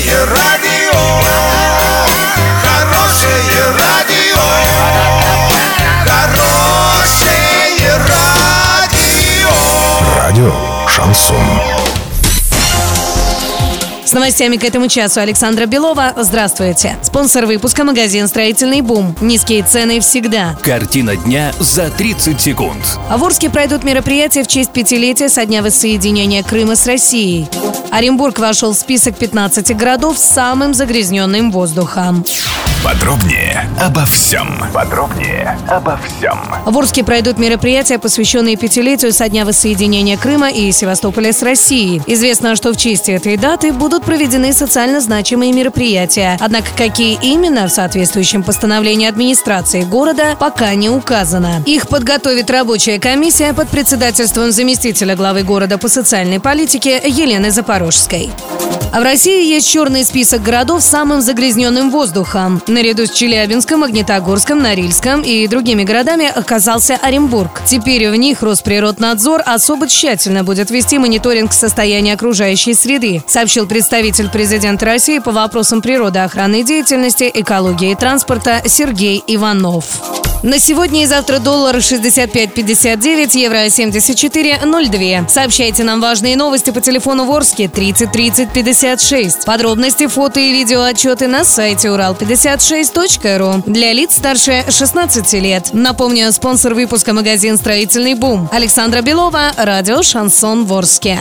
Хорошее радио, хорошее радио, хорошее радио. Радио Шансон. С новостями к этому часу Александра Белова. Здравствуйте. Спонсор выпуска магазин «Строительный бум». Низкие цены всегда. Картина дня за 30 секунд. А в Орске пройдут мероприятия в честь пятилетия со дня воссоединения Крыма с Россией. Оренбург вошел в список 15 городов с самым загрязненным воздухом. Подробнее обо всем. Подробнее обо всем. В Орске пройдут мероприятия, посвященные пятилетию со дня воссоединения Крыма и Севастополя с Россией. Известно, что в честь этой даты будут проведены социально значимые мероприятия. Однако какие именно в соответствующем постановлении администрации города пока не указано. Их подготовит рабочая комиссия под председательством заместителя главы города по социальной политике Елены Запорожской. А в России есть черный список городов с самым загрязненным воздухом. Наряду с Челябинском, Магнитогорском, Норильском и другими городами оказался Оренбург. Теперь в них Росприроднадзор особо тщательно будет вести мониторинг состояния окружающей среды, сообщил представитель президента России по вопросам природоохранной деятельности, экологии и транспорта Сергей Иванов. На сегодня и завтра доллар 65.59, евро 74.02. Сообщайте нам важные новости по телефону Ворске 30 30 56. Подробности, фото и видео отчеты на сайте урал56.ру для лиц старше 16 лет. Напомню, спонсор выпуска магазин «Строительный бум». Александра Белова, радио «Шансон Ворске».